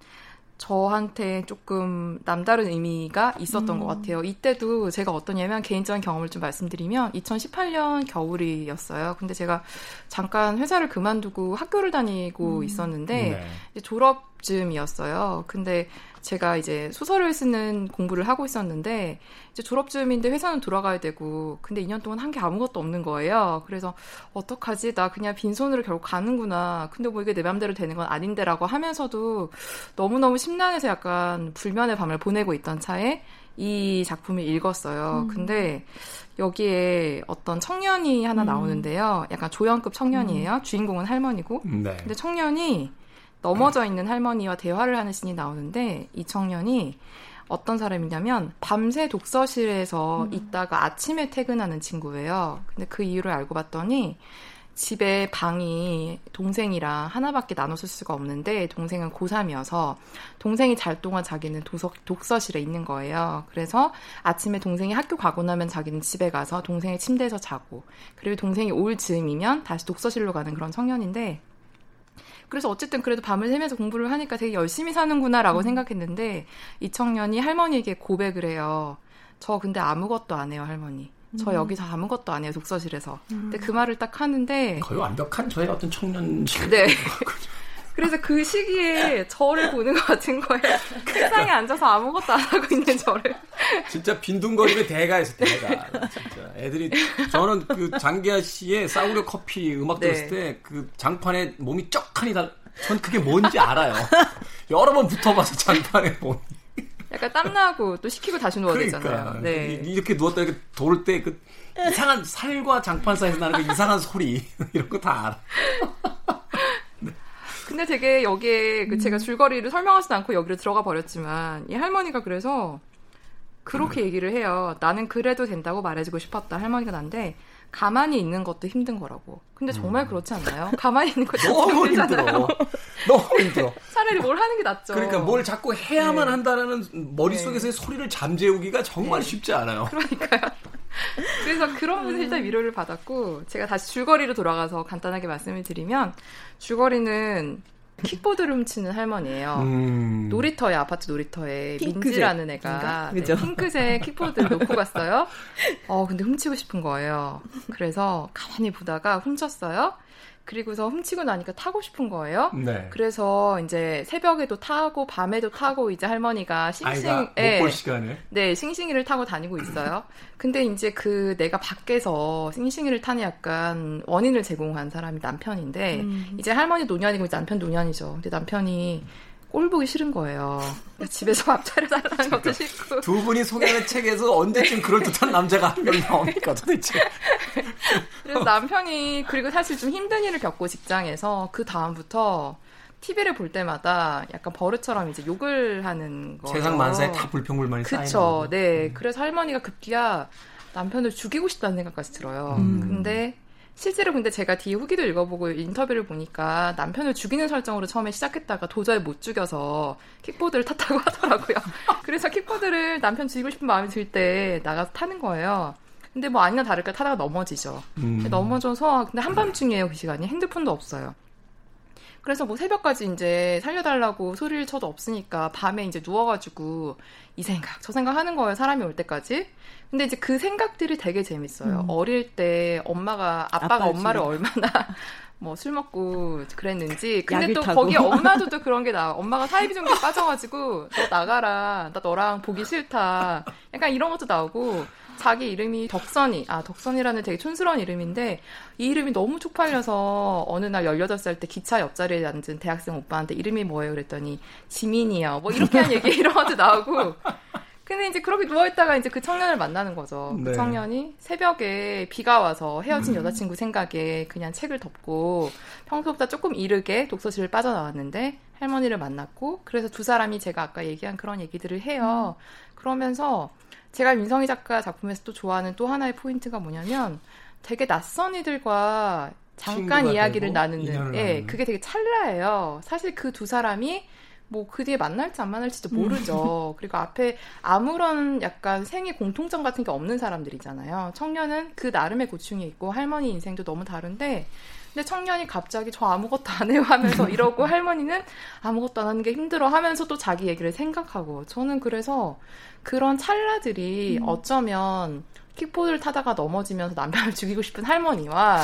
S2: 저한테 조금 남다른 의미가 있었던 음. 것 같아요. 이때도 제가 어떠냐면 개인적인 경험을 좀 말씀드리면 2018년 겨울이었어요. 근데 제가 잠깐 회사를 그만두고 학교를 다니고 음. 있었는데 네. 졸업쯤이었어요. 근데 제가 이제 소설을 쓰는 공부를 하고 있었는데 이제 졸업쯤인데 회사는 돌아가야 되고 근데 2년 동안 한 게 아무것도 없는 거예요. 그래서 어떡하지? 나 그냥 빈손으로 결국 가는구나. 근데 뭐 이게 내 맘대로 되는 건 아닌데라고 하면서도 너무너무 심란해서 약간 불면의 밤을 보내고 있던 차에 이 작품을 읽었어요. 음. 근데 여기에 어떤 청년이 하나 음. 나오는데요. 약간 조연급 청년이에요. 음. 주인공은 할머니고. 네. 근데 청년이 넘어져 있는 할머니와 대화를 하는 신이 나오는데 이 청년이 어떤 사람이냐면 밤새 독서실에서
S3: 음.
S2: 있다가 아침에 퇴근하는 친구예요. 근데 그 이유를 알고 봤더니 집에 방이 동생이랑 하나밖에 나눠 쓸 수가 없는데 동생은 고3이어서 동생이 잘 동안 자기는 도서, 독서실에 있는 거예요. 그래서 아침에 동생이 학교 가고 나면 자기는 집에 가서 동생의 침대에서 자고 그리고 동생이 올 즈음이면 다시 독서실로 가는 그런 청년인데 그래서 어쨌든 그래도 밤을 새면서 공부를 하니까 되게 열심히 사는구나라고 음. 생각했는데 이 청년이 할머니에게 고백을 해요. 저 근데 아무것도 안 해요, 할머니. 저 음. 여기서 아무것도 안 해요, 독서실에서. 음. 근데 그 말을 딱 하는데.
S1: 거의 완벽한 저의 어떤 청년.
S2: 네. 그래서 그 시기에 저를 보는 것 같은 거예요. 책상에 앉아서 아무것도 안 하고 있는 저를.
S1: 진짜 빈둥거림의 대가에서 대가. 진짜 애들이 저는 그 장기하 씨의 싸우려 커피 음악 들었을 네. 때그 장판에 몸이 쩍하니 달. 전 그게 뭔지 알아요. 여러 번 붙어봐서 장판에 몸이.
S2: 약간 땀나고 또 식히고 다시 누워야 그러니까. 되잖아요.
S1: 네. 이렇게 누웠다 이렇게 돌 때 그 이상한 살과 장판 사이에서 나는 그 이상한 소리 이런 거 다 알아.
S2: 근데 되게 여기에 그 제가 음. 줄거리를 설명하지도 않고 여기로 들어가 버렸지만 이 할머니가 그래서 그렇게 음. 얘기를 해요. 나는 그래도 된다고 말해주고 싶었다. 할머니가 난데 가만히 있는 것도 힘든 거라고. 근데 정말 음. 그렇지 않나요? 가만히 있는 것도
S1: 너무 힘들어. 너무 힘들어.
S2: 차라리 뭘 하는 게 낫죠.
S1: 그러니까 뭘 자꾸 해야만 네. 한다는 머릿속에서의 네. 소리를 잠재우기가 정말 네. 쉽지 않아요.
S2: 그러니까요. 그래서 그런 분에서 일단 위로를 받았고 제가 다시 줄거리로 돌아가서 간단하게 말씀을 드리면 줄거리는 킥보드를 훔치는 할머니예요. 음. 놀이터에 아파트 놀이터에 핑크색. 민지라는 애가 네, 핑크색 킥보드를 놓고 갔어요. 어 근데 훔치고 싶은 거예요. 그래서 가만히 보다가 훔쳤어요. 그리고서 훔치고 나니까 타고 싶은 거예요. 네. 그래서 이제 새벽에도 타고 밤에도 타고 이제 할머니가 싱싱
S1: 예. 못 시간에
S2: 네, 싱싱이를 타고 다니고 있어요. 근데 이제 그 내가 밖에서 싱싱이를 타는 약간 원인을 제공한 사람이 남편인데 음. 이제 할머니 노년이고 남편 노년이죠. 근데 남편이 꼴 보기 싫은 거예요. 집에서 밥 차려달라는 것도 싫고.
S1: 두 분이 소개하는 책에서 언제쯤 그럴듯한 남자가 한 명 나옵니까 도대체.
S2: 그래서 남편이 그리고 사실 좀 힘든 일을 겪고 직장에서 그 다음부터 TV를 볼 때마다 약간 버릇처럼 이제 욕을 하는 거.
S1: 세상 만사에 다 불평불만이 쌓이는 그쵸.
S2: 네. 음. 그래서 할머니가 급기야 남편을 죽이고 싶다는 생각까지 들어요. 음. 근데 실제로 근데 제가 뒤에 후기도 읽어보고 인터뷰를 보니까 남편을 죽이는 설정으로 처음에 시작했다가 도저히 못 죽여서 킥보드를 탔다고 하더라고요. 그래서 킥보드를 남편 죽이고 싶은 마음이 들 때 나가서 타는 거예요. 근데 뭐 아니나 다를까 타다가 넘어지죠. 음. 넘어져서 근데 한밤중이에요 그 시간이 핸드폰도 없어요. 그래서 뭐 새벽까지 이제 살려달라고 소리를 쳐도 없으니까 밤에 이제 누워가지고 이 생각 저 생각 하는 거예요 사람이 올 때까지. 근데 이제 그 생각들이 되게 재밌어요. 음. 어릴 때 엄마가 아빠가 엄마를 얼마나 뭐 술 먹고 그랬는지. 근데 또 타고. 거기 엄마도 또 그런 게 나와. 엄마가 사이비 종교에 빠져가지고 너 나가라. 나 너랑 보기 싫다. 약간 이런 것도 나오고. 자기 이름이 덕선이, 아, 덕선이라는 되게 촌스러운 이름인데, 이 이름이 너무 쪽팔려서 어느 날 18살 때 기차 옆자리에 앉은 대학생 오빠한테 이름이 뭐예요? 그랬더니, 지민이요. 뭐 이렇게 한 얘기 이런 것도 나오고, 근데 이제 그렇게 누워있다가 이제 그 청년을 만나는 거죠. 그 네. 그 청년이 새벽에 비가 와서 헤어진 음. 여자친구 생각에 그냥 책을 덮고 평소보다 조금 이르게 독서실을 빠져나왔는데 할머니를 만났고 그래서 두 사람이 제가 아까 얘기한 그런 얘기들을 해요. 음. 그러면서 제가 민성희 작가 작품에서 또 좋아하는 또 하나의 포인트가 뭐냐면 되게 낯선 이들과 잠깐 이야기를 나누는, 예, 그게 되게 찰나예요. 사실 그 두 사람이 뭐그 뒤에 만날지 안 만날지도 모르죠. 음. 그리고 앞에 아무런 약간 생애 공통점 같은 게 없는 사람들이잖아요. 청년은 그 나름의 고충이 있고 할머니 인생도 너무 다른데 근데 청년이 갑자기 저 아무것도 안 해요 하면서 이러고 할머니는 아무것도 안 하는 게 힘들어 하면서 또 자기 얘기를 생각하고 저는 그래서 그런 찰나들이 음. 어쩌면 킥보드를 타다가 넘어지면서 남편을 죽이고 싶은 할머니와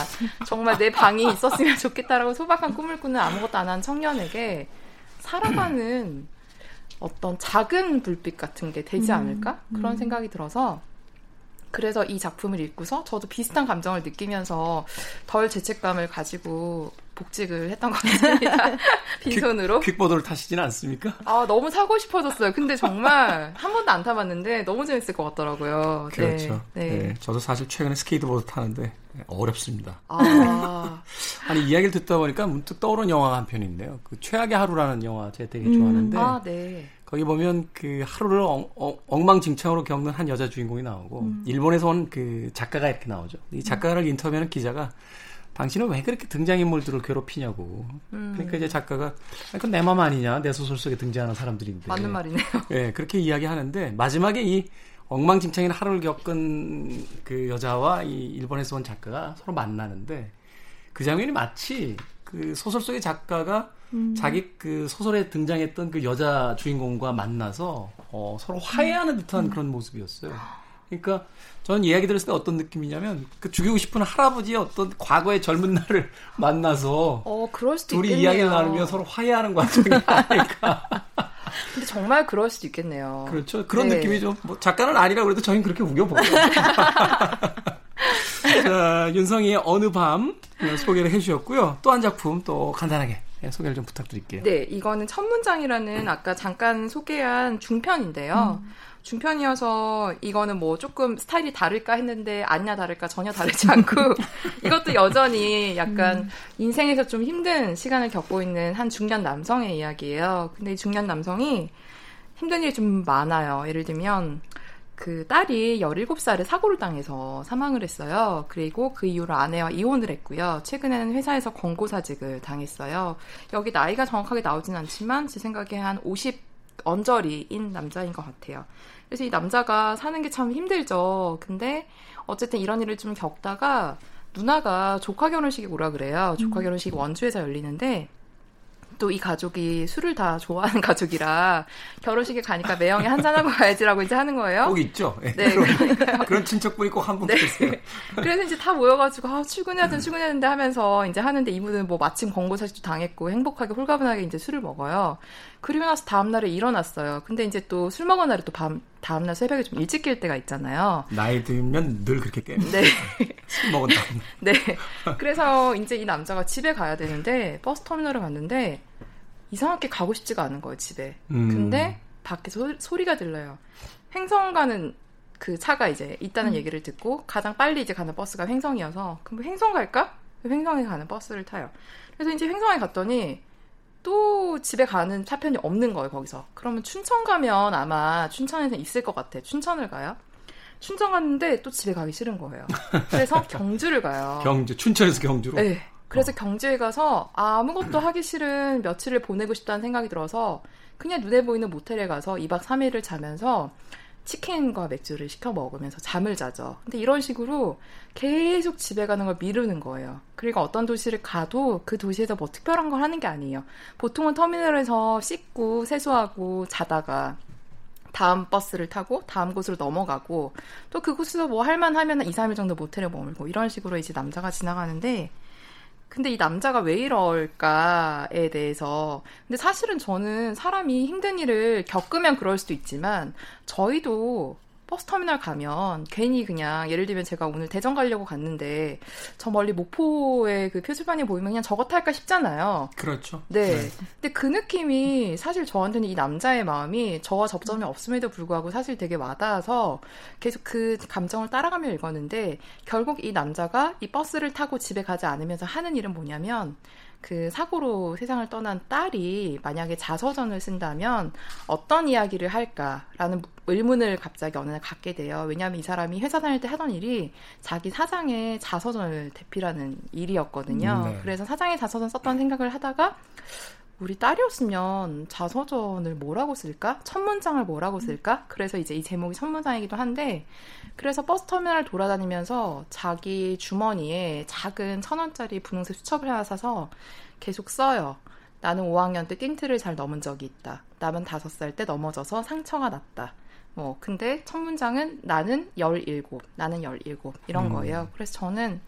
S2: 정말 내 방이 있었으면 좋겠다라고 소박한 꿈을 꾸는 아무것도 안 하는 청년에게 살아가는 어떤 작은 불빛 같은 게 되지 음, 않을까? 음. 그런 생각이 들어서 그래서 이 작품을 읽고서 저도 비슷한 감정을 느끼면서 덜 죄책감을 가지고 복직을 했던 것 같습니다. 빈손으로.
S1: 퀵, 퀵보드를 타시지는 않습니까?
S2: 아, 너무 사고 싶어졌어요. 근데 정말 한 번도 안 타봤는데 너무 재밌을 것 같더라고요.
S1: 네, 그렇죠. 네. 네. 저도 사실 최근에 스케이트보드 타는데 어렵습니다. 아. 아니, 이야기를 듣다 보니까 문득 떠오른 영화가 한 편인데요. 그 최악의 하루라는 영화 제가 되게 좋아하는데. 음,
S2: 아, 네.
S1: 거기 보면 그 하루를 엉, 엉망진창으로 겪는 한 여자 주인공이 나오고 음. 일본에서 온 그 작가가 이렇게 나오죠. 이 작가를 인터뷰하는 기자가 당신은 왜 그렇게 등장인물들을 괴롭히냐고. 음. 그러니까 이제 작가가 그건 내 맘 아니냐. 내 소설 속에 등장하는 사람들인데.
S2: 맞는 말이네요.
S1: 예, 네, 그렇게 이야기하는데 마지막에 이 엉망진창인 하루를 겪은 그 여자와 이 일본에서 온 작가가 서로 만나는데 그 장면이 마치 그 소설 속의 작가가 음. 자기 그 소설에 등장했던 그 여자 주인공과 만나서 어, 서로 화해하는 듯한 음. 그런 모습이었어요. 그러니까 저는 이야기 들었을 때 어떤 느낌이냐면 그 죽이고 싶은 할아버지의 어떤 과거의 젊은 날을 만나서
S2: 어, 그럴 수도
S1: 둘이
S2: 있겠네요.
S1: 이야기를 나누며 서로 화해하는 과정이 아닐까.
S2: 근데 정말 그럴 수도 있겠네요.
S1: 그렇죠. 그런 네. 느낌이 좀, 뭐 작가는 아니라 그래도 저희는 그렇게 우겨보고. 자, 윤성이의 어느 밤 소개를 해주셨고요. 또 한 작품 또 간단하게 소개를 좀 부탁드릴게요.
S2: 네, 이거는 첫 문장이라는 아까 잠깐 소개한 중편인데요. 음. 중편이어서 이거는 뭐 조금 스타일이 다를까 했는데 아니야 다를까 전혀 다르지 않고 이것도 여전히 약간 음. 인생에서 좀 힘든 시간을 겪고 있는 한 중년 남성의 이야기예요. 근데 이 중년 남성이 힘든 일이 좀 많아요. 예를 들면 그 딸이 17살에 사고를 당해서 사망을 했어요. 그리고 그 이후로 아내와 이혼을 했고요. 최근에는 회사에서 권고사직을 당했어요. 여기 나이가 정확하게 나오진 않지만 제 생각에 한 50 언저리인 남자인 것 같아요. 그래서 이 남자가 사는 게 참 힘들죠. 근데 어쨌든 이런 일을 좀 겪다가 누나가 조카 결혼식이 오라 그래요. 조카 음. 결혼식이 원주에서 열리는데 또 이 가족이 술을 다 좋아하는 가족이라 결혼식에 가니까 매형에 한잔하고 가야지라고 이제 하는 거예요.
S1: 꼭 있죠. 네. 네 그런, 그런 친척분이 꼭 한분 네. 계세요.
S2: 그래서 이제 다 모여가지고 아, 출근해야 돼, 출근해야 되는데 하면서 이제 하는데 이분은 뭐 마침 권고사직도 당했고 행복하게 홀가분하게 이제 술을 먹어요. 그리고 나서 다음날에 일어났어요. 근데 이제 또 술 먹은 날에 또 밤, 다음날 새벽에 좀 일찍 깰 때가 있잖아요.
S1: 나이 들면 늘 그렇게 깨. 네. 술 먹은 다음.
S2: 네. 그래서 이제 이 남자가 집에 가야 되는데 버스 터미널을 갔는데 이상하게 가고 싶지가 않은 거예요, 집에. 음. 근데 밖에서 소, 리가 들려요. 횡성 가는 그 차가 이제 있다는 음. 얘기를 듣고 가장 빨리 이제 가는 버스가 횡성이어서 그럼 횡성 갈까? 횡성에 가는 버스를 타요. 그래서 이제 횡성에 갔더니 또 집에 가는 차편이 없는 거예요, 거기서. 그러면 춘천 가면 아마 춘천에서 있을 것 같아. 춘천을 가요. 춘천 갔는데 또 집에 가기 싫은 거예요. 그래서 경주를 가요.
S1: 경주, 춘천에서 경주로?
S2: 네. 그래서 어. 경주에 가서 아무것도 하기 싫은 며칠을 보내고 싶다는 생각이 들어서 그냥 눈에 보이는 모텔에 가서 2박 3일을 자면서 치킨과 맥주를 시켜 먹으면서 잠을 자죠. 근데 이런 식으로 계속 집에 가는 걸 미루는 거예요. 그리고 어떤 도시를 가도 그 도시에서 뭐 특별한 걸 하는 게 아니에요. 보통은 터미널에서 씻고 세수하고 자다가 다음 버스를 타고 다음 곳으로 넘어가고 또 그곳에서 뭐 할만 하면 2, 3일 정도 모텔에 머물고 이런 식으로 이제 남자가 지나가는데 근데 이 남자가 왜 이럴까에 대해서. 근데 사실은 저는 사람이 힘든 일을 겪으면 그럴 수도 있지만, 저희도 버스터미널 가면 괜히 그냥 예를 들면 제가 오늘 대전 가려고 갔는데 저 멀리 목포에 그 표지판이 보이면 그냥 저거 탈까 싶잖아요.
S1: 그렇죠.
S2: 네. 네. 근데 그 느낌이 사실 저한테는 이 남자의 마음이 저와 접점이 없음에도 불구하고 사실 되게 와닿아서 계속 그 감정을 따라가며 읽었는데 결국 이 남자가 이 버스를 타고 집에 가지 않으면서 하는 일은 뭐냐면 그 사고로 세상을 떠난 딸이 만약에 자서전을 쓴다면 어떤 이야기를 할까라는 의문을 갑자기 어느 날 갖게 돼요. 왜냐하면 이 사람이 회사 다닐 때 하던 일이 자기 사장의 자서전을 대필하는 일이었거든요. 음, 네. 그래서 사장의 자서전 썼던 생각을 하다가 우리 딸이었으면 자서전을 뭐라고 쓸까? 첫 문장을 뭐라고 쓸까? 그래서 이제 이 제목이 첫 문장이기도 한데 그래서 버스 터미널을 돌아다니면서 자기 주머니에 작은 천 원짜리 분홍색 수첩을 하나 사서 계속 써요. 나는 5학년 때 띵트를 잘 넘은 적이 있다. 남은 5살 때 넘어져서 상처가 났다. 뭐 근데 첫 문장은 나는 17, 나는 17 이런 음. 거예요. 그래서 저는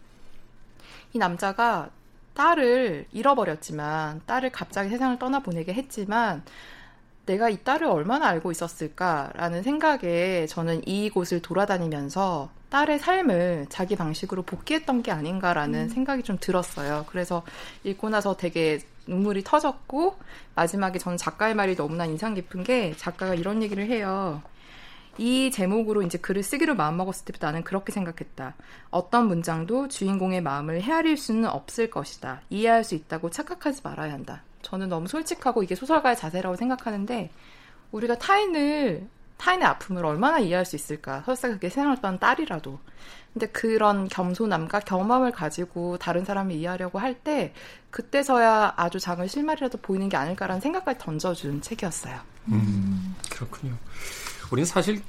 S2: 이 남자가 딸을 잃어버렸지만 딸을 갑자기 세상을 떠나보내게 했지만 내가 이 딸을 얼마나 알고 있었을까라는 생각에 저는 이곳을 돌아다니면서 딸의 삶을 자기 방식으로 복귀했던 게 아닌가라는 음. 생각이 좀 들었어요. 그래서 읽고 나서 되게 눈물이 터졌고 마지막에 저는 작가의 말이 너무나 인상 깊은 게 작가가 이런 얘기를 해요. 이 제목으로 이제 글을 쓰기로 마음먹었을 때부터 나는 그렇게 생각했다. 어떤 문장도 주인공의 마음을 헤아릴 수는 없을 것이다. 이해할 수 있다고 착각하지 말아야 한다. 저는 너무 솔직하고 이게 소설가의 자세라고 생각하는데 우리가 타인을 타인의 아픔을 얼마나 이해할 수 있을까? 설사 그게 생활했던 딸이라도. 근데 그런 겸손함과 경험을 가지고 다른 사람을 이해하려고 할 때 그때서야 아주 작은 실마리라도 보이는 게 아닐까라는 생각까지 던져준 책이었어요.
S1: 음, 그렇군요. 우리는 사실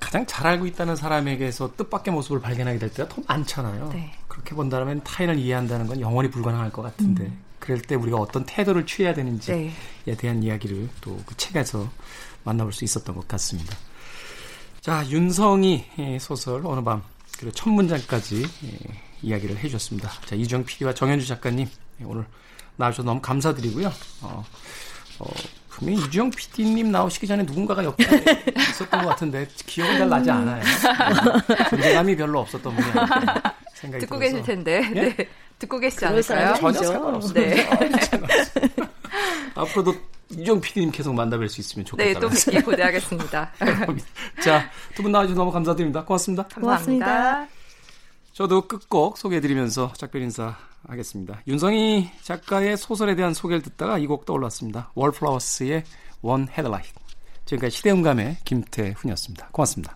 S1: 가장 잘 알고 있다는 사람에게서 뜻밖의 모습을 발견하게 될 때가 더 많잖아요. 네. 그렇게 본다면 타인을 이해한다는 건 영원히 불가능할 것 같은데 음. 그럴 때 우리가 어떤 태도를 취해야 되는지에 네. 대한 이야기를 또 그 책에서 만나볼 수 있었던 것 같습니다. 자, 윤성이 소설 어느 밤 그리고 첫 문장까지 이야기를 해주셨습니다. 자, 이주영 PD와 정현주 작가님 오늘 나와주셔서 너무 감사드리고요. 어, 어, 분명히 이주영 PD님 나오시기 전에 누군가가 옆에 있었던 것 같은데 기억은 잘 나지 않아요. 존재감이 별로 없었던 분이 생각이
S2: 듣고
S1: 들어서.
S2: 계실 텐데. 예? 네. 듣고 계시지 않을까요?
S1: 전혀 상관없어요. 네. 앞으로도 이종 PD님 계속 만나뵐 수 있으면 좋겠다.
S2: 네, 또 뵙기 고대하겠습니다.
S1: 자, 두 분 나와주셔서 너무 감사드립니다. 고맙습니다.
S2: 감사합니다. 고맙습니다.
S1: 저도 끝곡 소개해드리면서 작별 인사 하겠습니다. 윤성희 작가의 소설에 대한 소개를 듣다가 이 곡 떠올랐습니다. 월플라워스의 원 헤드라이트. 지금까지 시대음감의 김태훈이었습니다. 고맙습니다.